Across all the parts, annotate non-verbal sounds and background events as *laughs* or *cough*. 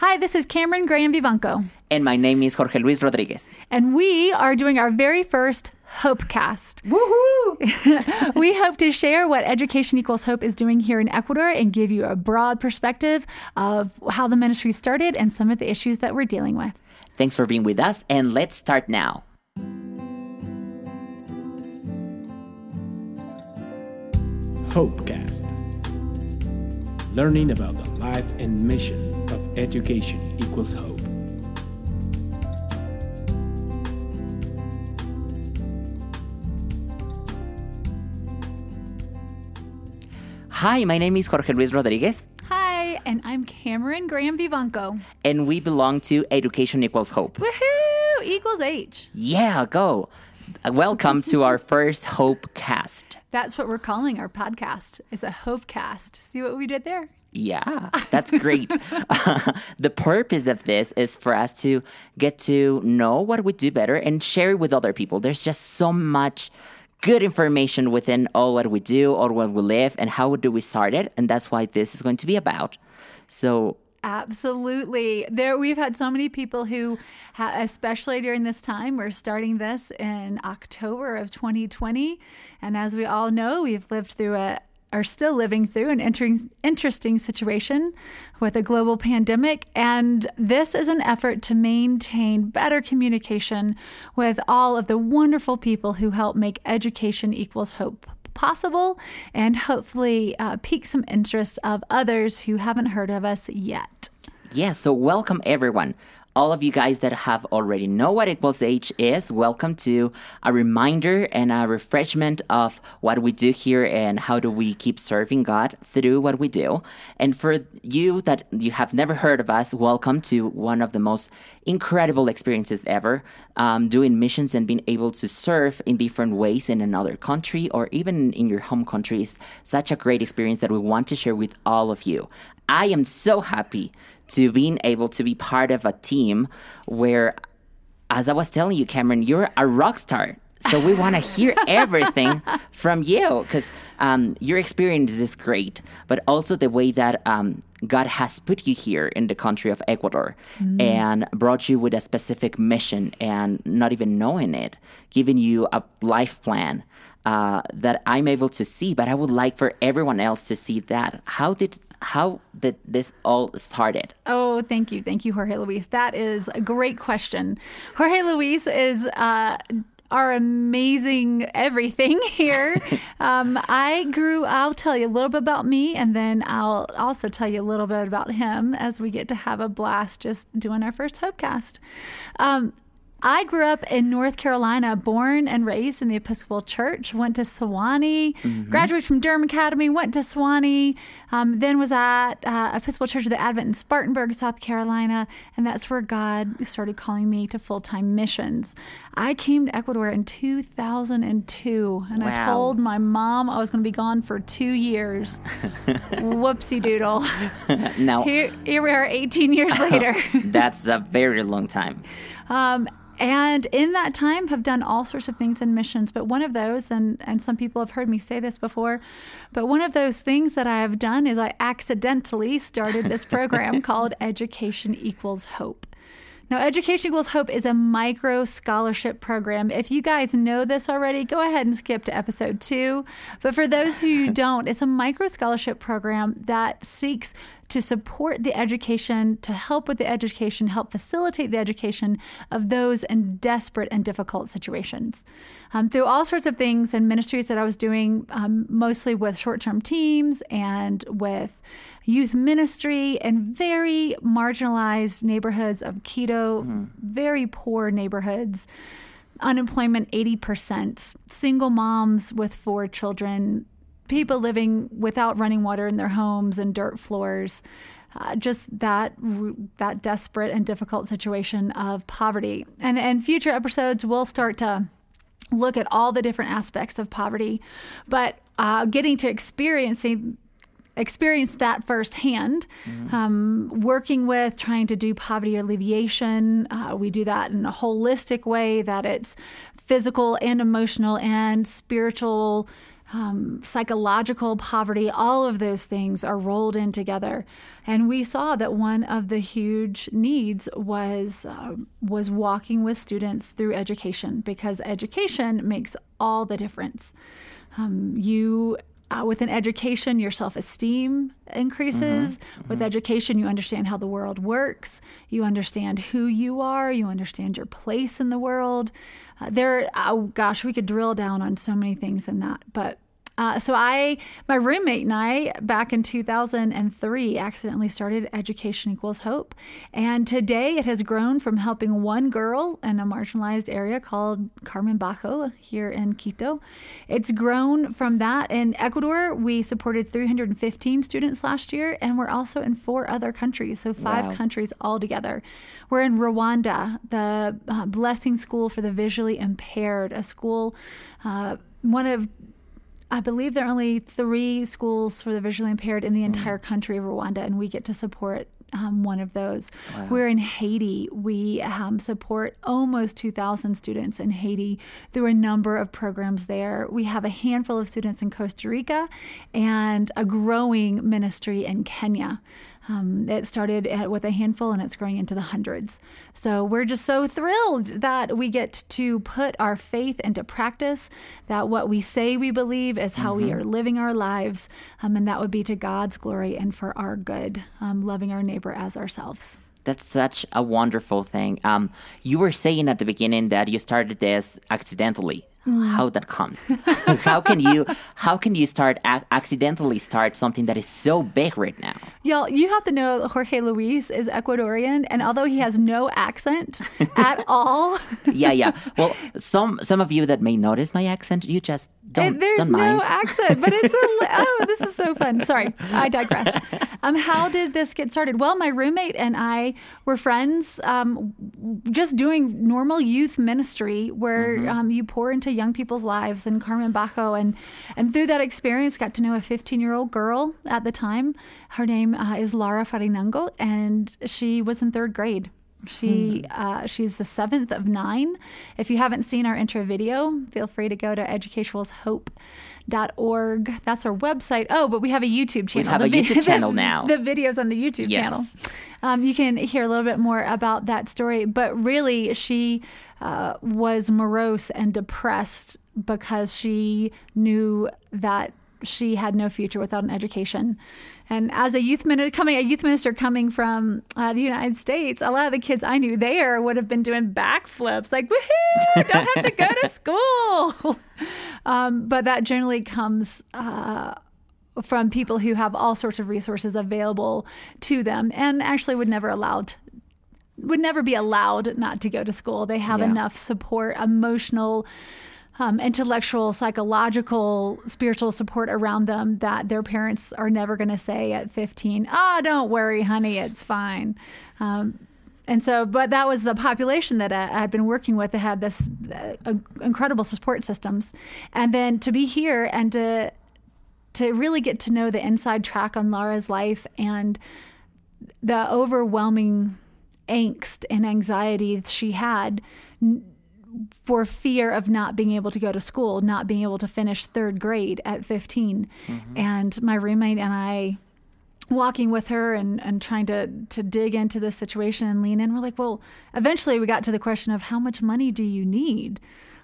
Hi, this is Cameron Graham Vivanco. And my name is Jorge Luis Rodriguez. And we are doing our very first Hopecast. Woohoo! *laughs* we hope to share what Education Equals Hope is doing here in Ecuador and give you a broad perspective of how the ministry started and some of the issues that we're dealing with. Thanks for being with us, and let's start now. Hopecast. Learning about the life and mission of education equals hope. Hi, my name is Jorge Luis Rodriguez, Hi, and I'm Cameron Graham Vivanco. and we belong to Education Equals Hope. Woohoo! Equals H. Yeah, go. Welcome to our *laughs* first Hope cast. That's what we're calling our podcast. It's a Hopecast. See what we did there? Yeah, *laughs* that's great. *laughs* the purpose of this is for us to get to know what we do better and share it with other people. There's just so much good information within all what we do, all what we live, and how do we start it. And that's why this is going to be about. So, Absolutely. There, we've had so many people who, ha- especially during this time, we're starting this in October of 2020, and as we all know, we've lived through a are still living through an entering, interesting situation with a global pandemic. And this is an effort to maintain better communication with all of the wonderful people who help make education equals hope possible and hopefully uh, pique some interest of others who haven't heard of us yet. yeah, so welcome everyone. All of you guys that have already know what equals H is, welcome to a reminder and a refreshment of what we do here and how do we keep serving God through what we do. And for you that you have never heard of us, welcome to one of the most incredible experiences ever, um, doing missions and being able to serve in different ways in another country or even in your home country is such a great experience that we want to share with all of you. I am so happy to being able to be part of a team where, as I was telling you, Cameron, you're a rock star. So we want to hear *laughs* everything from you because um, your experience is great, but also the way that um, God has put you here in the country of Ecuador and brought you with a specific mission and not even knowing it, giving you a life plan uh, that I'm able to see. But I would like for everyone else to see that. How did how did this all started? Oh, thank you. Thank you, Jorge Luis. That is a great question. Jorge Luis is uh, our amazing everything *laughs* here. um, I grew, I'll tell you a little bit about me, and then I'll also tell you a little bit about him as we get to have a blast just doing our first Hopecast. Um, I grew up in North Carolina, born and raised in the Episcopal Church. Went to Sewanee, graduated from Durham Academy, went to Sewanee, um, then was at uh, Episcopal Church of the Advent in Spartanburg, South Carolina, and that's where God started calling me to full time missions. I came to Ecuador in 2002, and I told my mom I was going to be gone for two years. *laughs* Whoopsie doodle. now Here, here we are 18 years *laughs* later. that's a very long time. Um, and in that time have done all sorts of things in missions. But one of those and and some people have heard me say this before but one of those things that i have done is i accidentally started this program *laughs* called education equals hope now, Education Equals Hope is a micro scholarship program. If you guys know this already, go ahead and skip to episode two. But for those who *laughs* don't, it's a micro scholarship program that seeks to support the education, to help with the education, help facilitate the education of those in desperate and difficult situations. Um, through all sorts of things and ministries that I was doing, um, mostly with short term teams and with youth ministry and very marginalized neighborhoods of Quito, very poor neighborhoods. Unemployment 80%, single moms with four children, people living without running water in their homes and dirt floors. Uh, just that that desperate and difficult situation of poverty. And in future episodes, we'll start to look at all the different aspects of poverty, but uh, getting to experiencing experience that firsthand. Um, working with trying to do poverty alleviation, uh, we do that in a holistic way that it's physical and emotional and spiritual um, psychological poverty, all of those things are rolled in together. And we saw that one of the huge needs was uh, was walking with students through education because education makes all the difference. Um, you uh, with an education, your self esteem increases. Mm-hmm. With education, you understand how the world works. You understand who you are. You understand your place in the world. Uh, there, oh gosh, we could drill down on so many things in that. But uh, so I, my roommate and I, back in 2003, accidentally started Education Equals Hope, and today it has grown from helping one girl in a marginalized area called Carmen Bajo here in Quito. It's grown from that. In Ecuador, we supported 315 students last year, and we're also in four other countries, so five wow. countries altogether. We're in Rwanda, the uh, Blessing School for the Visually Impaired, a school. Uh, one of I believe there are only three schools for the visually impaired in the hmm. entire country of Rwanda, and we get to support um, one of those. Wow. We're in Haiti. We um, support almost 2,000 students in Haiti through a number of programs there. We have a handful of students in Costa Rica and a growing ministry in Kenya. Um, it started at, with a handful and it's growing into the hundreds. So we're just so thrilled that we get to put our faith into practice, that what we say we believe is how mm-hmm. we are living our lives, um, and that would be to God's glory and for our good, um, loving our neighbor as ourselves. That's such a wonderful thing. Um, you were saying at the beginning that you started this accidentally mm. how that comes. *laughs* how can you how can you start accidentally start something that is so big right now? Y'all, you have to know Jorge Luis is Ecuadorian, and although he has no accent *laughs* at all, yeah, yeah. Well, some some of you that may notice my accent, you just don't. There's don't no accent, but it's a oh, this is so fun. Sorry, I digress. Um, how did this get started? Well, my roommate and I were friends, um, just doing normal youth ministry where mm-hmm. um, you pour into young people's lives and Carmen Bajo. And, and through that experience, got to know a 15 year old girl at the time. Her name uh, is Lara Farinango, and she was in third grade. She hmm. uh, she's the seventh of nine. If you haven't seen our intro video, feel free to go to educationequalshope.org. That's our website. Oh, but we have a YouTube channel. We have the a YouTube *laughs* channel now. The videos on the YouTube yes. channel. Um, you can hear a little bit more about that story. But really, she uh, was morose and depressed because she knew that she had no future without an education. And as a youth minister, coming a youth minister coming from uh, the United States, a lot of the kids I knew there would have been doing backflips, like woohoo! Don't have to go to *laughs* school. um, but that generally comes. Uh, from people who have all sorts of resources available to them and actually would never allowed would never be allowed not to go to school. They have yeah. enough support, emotional, um, intellectual, psychological, spiritual support around them that their parents are never going to say at 15, "Ah, oh, don't worry, honey, it's fine." Um, and so, but that was the population that I, had been working with that had this uh, incredible support systems, and then to be here and to to really get to know the inside track on Lara's life and the overwhelming angst and anxiety she had for fear of not being able to go to school, not being able to finish third grade at 15. Mm-hmm. And my roommate and I walking with her and, and trying to to dig into this situation and lean in, we're like, well, eventually we got to the question of how much money do you need?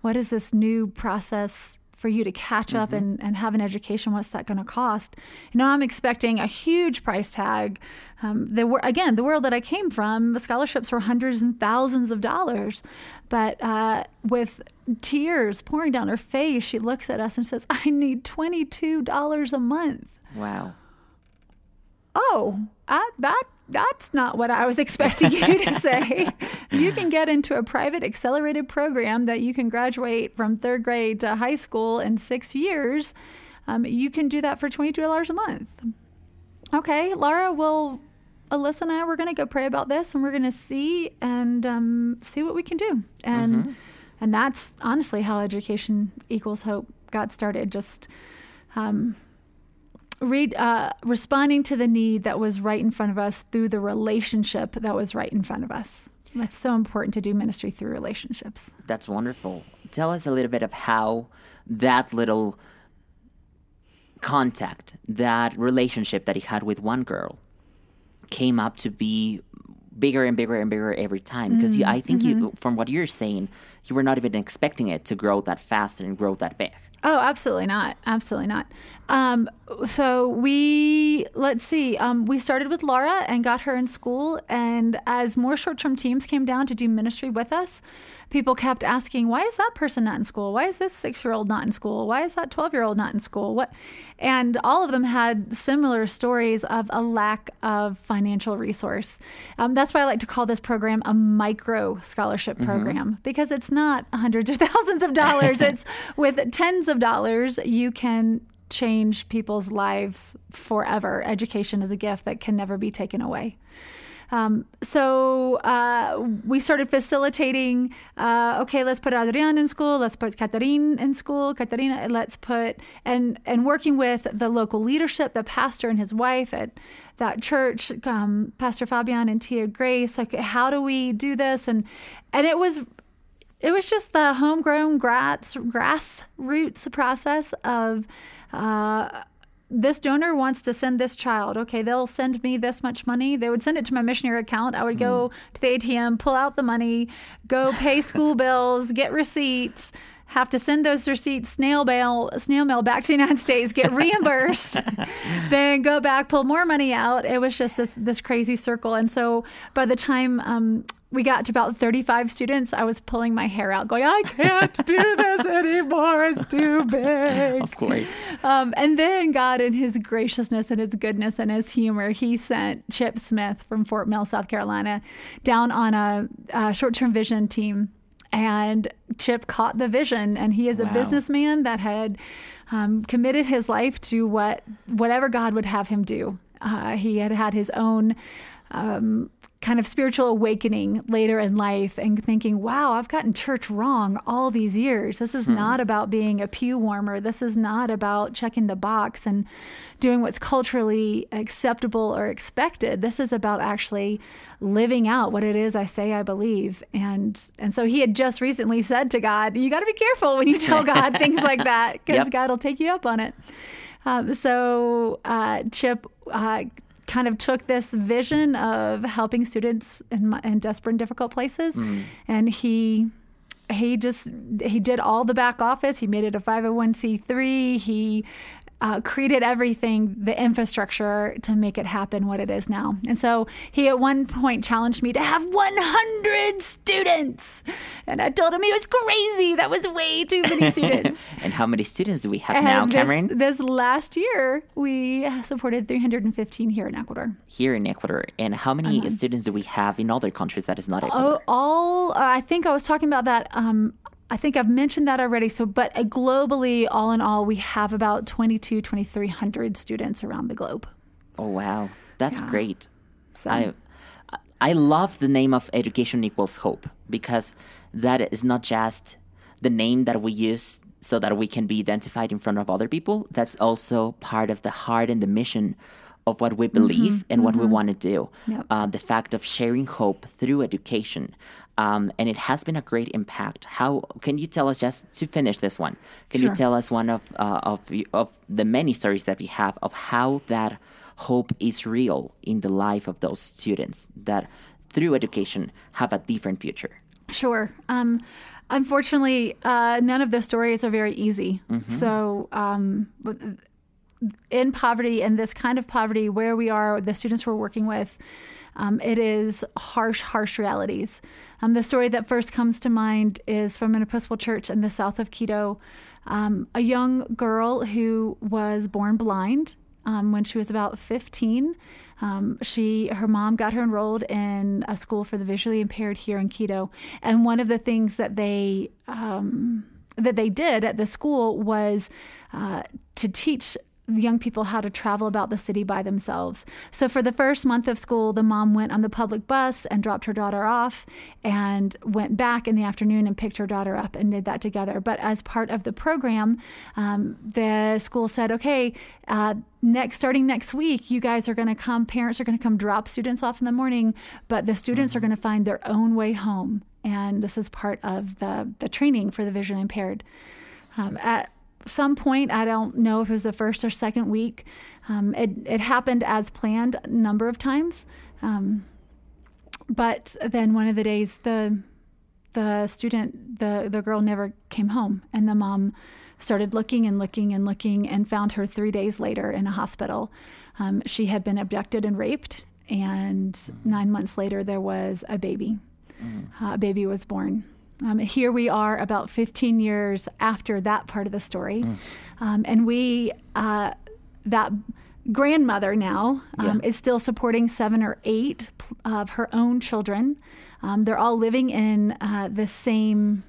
What is this new process for you to catch up mm-hmm. and, and have an education, what's that going to cost? You know, I'm expecting a huge price tag. Um, the, again, the world that I came from, the scholarships were hundreds and thousands of dollars. But uh, with tears pouring down her face, she looks at us and says, I need $22 a month. Wow. Oh, I, that that's not what I was *laughs* expecting you to say. you can get into a private accelerated program that you can graduate from third grade to high school in six years. Um, you can do that for $22 a month. Okay, Laura, well, Alyssa and I, we're going to go pray about this and we're going to see and um, see what we can do. And, mm-hmm. and that's honestly how education equals hope got started. Just, um, read uh, responding to the need that was right in front of us through the relationship that was right in front of us. That's so important to do ministry through relationships. That's wonderful. Tell us a little bit of how that little contact, that relationship that he had with one girl, came up to be bigger and bigger and bigger every time. Because you I think you, from what you're saying, you were not even expecting it to grow that fast and grow that big. Oh, absolutely not. Absolutely not. Um, so we let's see. Um, we started with Laura and got her in school, and as more short-term teams came down to do ministry with us, people kept asking, "Why is that person not in school? Why is this six-year-old not in school? Why is that twelve-year-old not in school?" What? And all of them had similar stories of a lack of financial resource. Um, that's why I like to call this program a micro scholarship program because it's not hundreds or thousands of dollars. *laughs* it's with tens of dollars you can change people's lives forever. Education is a gift that can never be taken away. Um, so uh, we started facilitating. Uh, okay, let's put Adrian in school. Let's put Katarina in school. Katarina, let's put and and working with the local leadership, the pastor and his wife at that church, um, Pastor Fabian and Tia Grace. Like, how do we do this? And and it was it was just the homegrown grass grassroots process of uh, this donor wants to send this child. Okay, they'll send me this much money. They would send it to my missionary account. I would go to the ATM, pull out the money, go pay *laughs* school bills, get receipts. Have to send those receipts snail mail, snail mail back to the United States, get reimbursed, *laughs* then go back, pull more money out. It was just this this crazy circle. And so by the time um, we got to about 35 students, I was pulling my hair out, going, I can't do this *laughs* anymore. It's too big. Of course. Um, and then God, in His graciousness and His goodness and His humor, He sent Chip Smith from Fort Mill, South Carolina, down on a, a short term vision team. And Chip caught the vision, and he is a Wow. businessman that had um, committed his life to what whatever God would have him do. Uh, he had had his own um, kind of spiritual awakening later in life and thinking, wow, I've gotten church wrong all these years. This is not about being a pew warmer. This is not about checking the box and doing what's culturally acceptable or expected. This is about actually living out what it is I say I believe. And and so he had just recently said to God, you got to be careful when you tell God things like that because *laughs* Yep. God will take you up on it. Um, so uh, Chip uh, kind of took this vision of helping students in, in desperate and difficult places, mm. and he he just he did all the back office. He made it a five hundred one c three. He uh, created everything, the infrastructure to make it happen what it is now. And so he at one point challenged me to have 100 students. And I told him he was crazy. That was way too many *laughs* students. And how many students do we have now, And Cameron? This, this last year, we supported 315 here in Ecuador. Here in Ecuador. And how many students do we have in other countries that is not Oh, Ecuador? all uh, I think I was talking about that. Um, I think I've mentioned that already. So, but uh, globally, all in all, we have about 22, 2,300 students around the globe. Oh, wow. That's Yeah. great. So, I I love the name of Education Equals Hope because that is not just the name that we use so that we can be identified in front of other people. That's also part of the heart and the mission of what we believe and what we want to do. Yep. Uh, the fact of sharing hope through education. Um, and it has been a great impact. How can you tell us just to finish this one? Can you tell us one of uh, of of the many stories that we have of how that hope is real in the life of those students that through education have a different future? Sure. Um, unfortunately, uh, none of the stories are very easy. So, um, in poverty, in this kind of poverty, where we are, the students we're working with, um, it is harsh, harsh realities. Um, the story that first comes to mind is from an Episcopal church in the south of Quito. Um, a young girl who was born blind um, when she was about 15. Um, she, her mom got her enrolled in a school for the visually impaired here in Quito, and one of the things that they um, that they did at the school was uh, to teach young people how to travel about the city by themselves. So for the first month of school, the mom went on the public bus and dropped her daughter off and went back in the afternoon and picked her daughter up and did that together. But as part of the program, um, the school said, okay, uh, next starting next week, you guys are going to come, parents are going to come drop students off in the morning, but the students are going to find their own way home. And this is part of the, the training for the visually impaired. Um, at some point, I don't know if it was the first or second week, um, it, it happened as planned a number of times. Um, but then one of the days, the the student, the the girl never came home, and the mom started looking and looking and looking and found her three days later in a hospital. Um, she had been abducted and raped, and mm-hmm. nine months later, there was a baby. Mm-hmm. Uh, a baby was born. Um, here we are about 15 years after that part of the story. Mm. Um, and we, uh, that grandmother now um, yeah. is still supporting seven or eight of her own children. Um, they're all living in uh, the same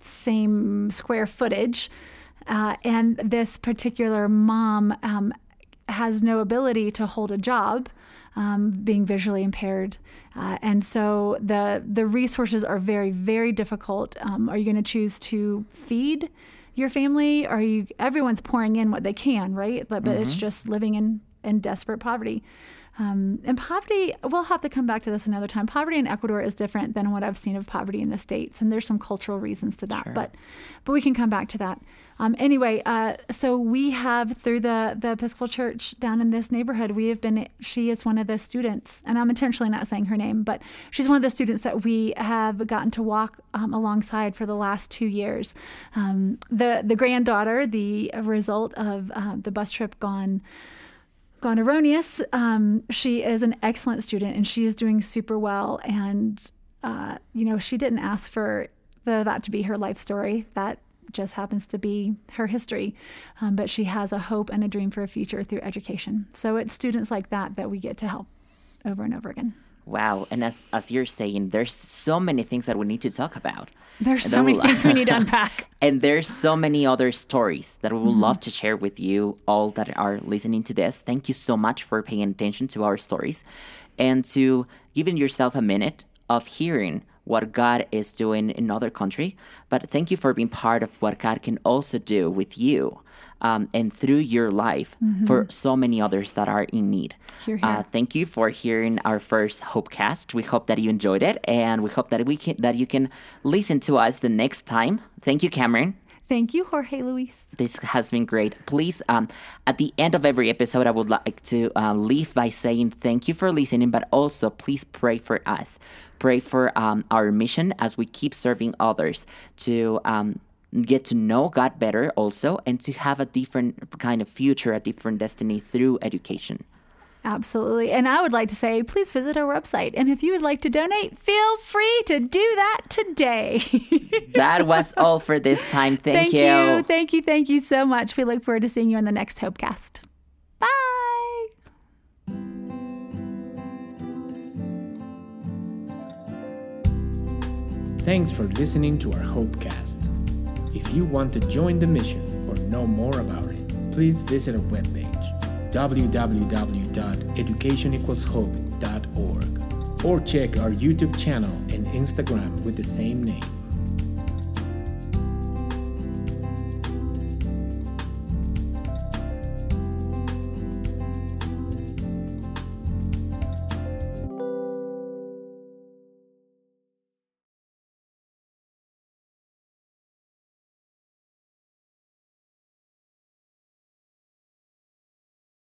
same square footage. Uh, and this particular mom um, has no ability to hold a job, um, being visually impaired, uh, and so the the resources are very very difficult. Um, are you going to choose to feed your family? Are you everyone's pouring in what they can, right? But, but mm-hmm. it's just living in in desperate poverty. Um, and poverty, we'll have to come back to this another time. Poverty in Ecuador is different than what I've seen of poverty in the states, and there's some cultural reasons to that. Sure. But, but we can come back to that. Um, anyway, uh, so we have through the the Episcopal Church down in this neighborhood, we have been. She is one of the students, and I'm intentionally not saying her name, but she's one of the students that we have gotten to walk um, alongside for the last two years. Um, the the granddaughter, the result of uh, the bus trip gone gone erroneous. Um, she is an excellent student and she is doing super well. And, uh, you know, she didn't ask for the, that to be her life story. That just happens to be her history. Um, but she has a hope and a dream for a future through education. So it's students like that that we get to help over and over again. Wow. And as, as you're saying, there's so many things that we need to talk about. There's so many things we need to *laughs* unpack. and there's so many other stories that we would mm-hmm. love to share with you, all that are listening to this. Thank you so much for paying attention to our stories and to giving yourself a minute of hearing what God is doing in another country. But thank you for being part of what God can also do with you um, and through your life mm-hmm. for so many others that are in need. Hear, hear. Uh, thank you for hearing our first Hopecast. We hope that you enjoyed it, and we hope that we can that you can listen to us the next time. Thank you, Cameron. Thank you, Jorge Luis. This has been great. Please, um, at the end of every episode, I would like to um, leave by saying thank you for listening, but also please pray for us. Pray for um, our mission as we keep serving others to um, get to know God better also and to have a different kind of future, a different destiny through education. Absolutely. And I would like to say, please visit our website. And if you would like to donate, feel free to do that today. *laughs* that was all for this time. Thank, thank you. you. Thank you. Thank you so much. We look forward to seeing you in the next Hopecast. Bye. Thanks for listening to our Hopecast. If you want to join the mission or know more about it, please visit our webpage www.educationequalshope.org or check our YouTube channel and Instagram with the same name.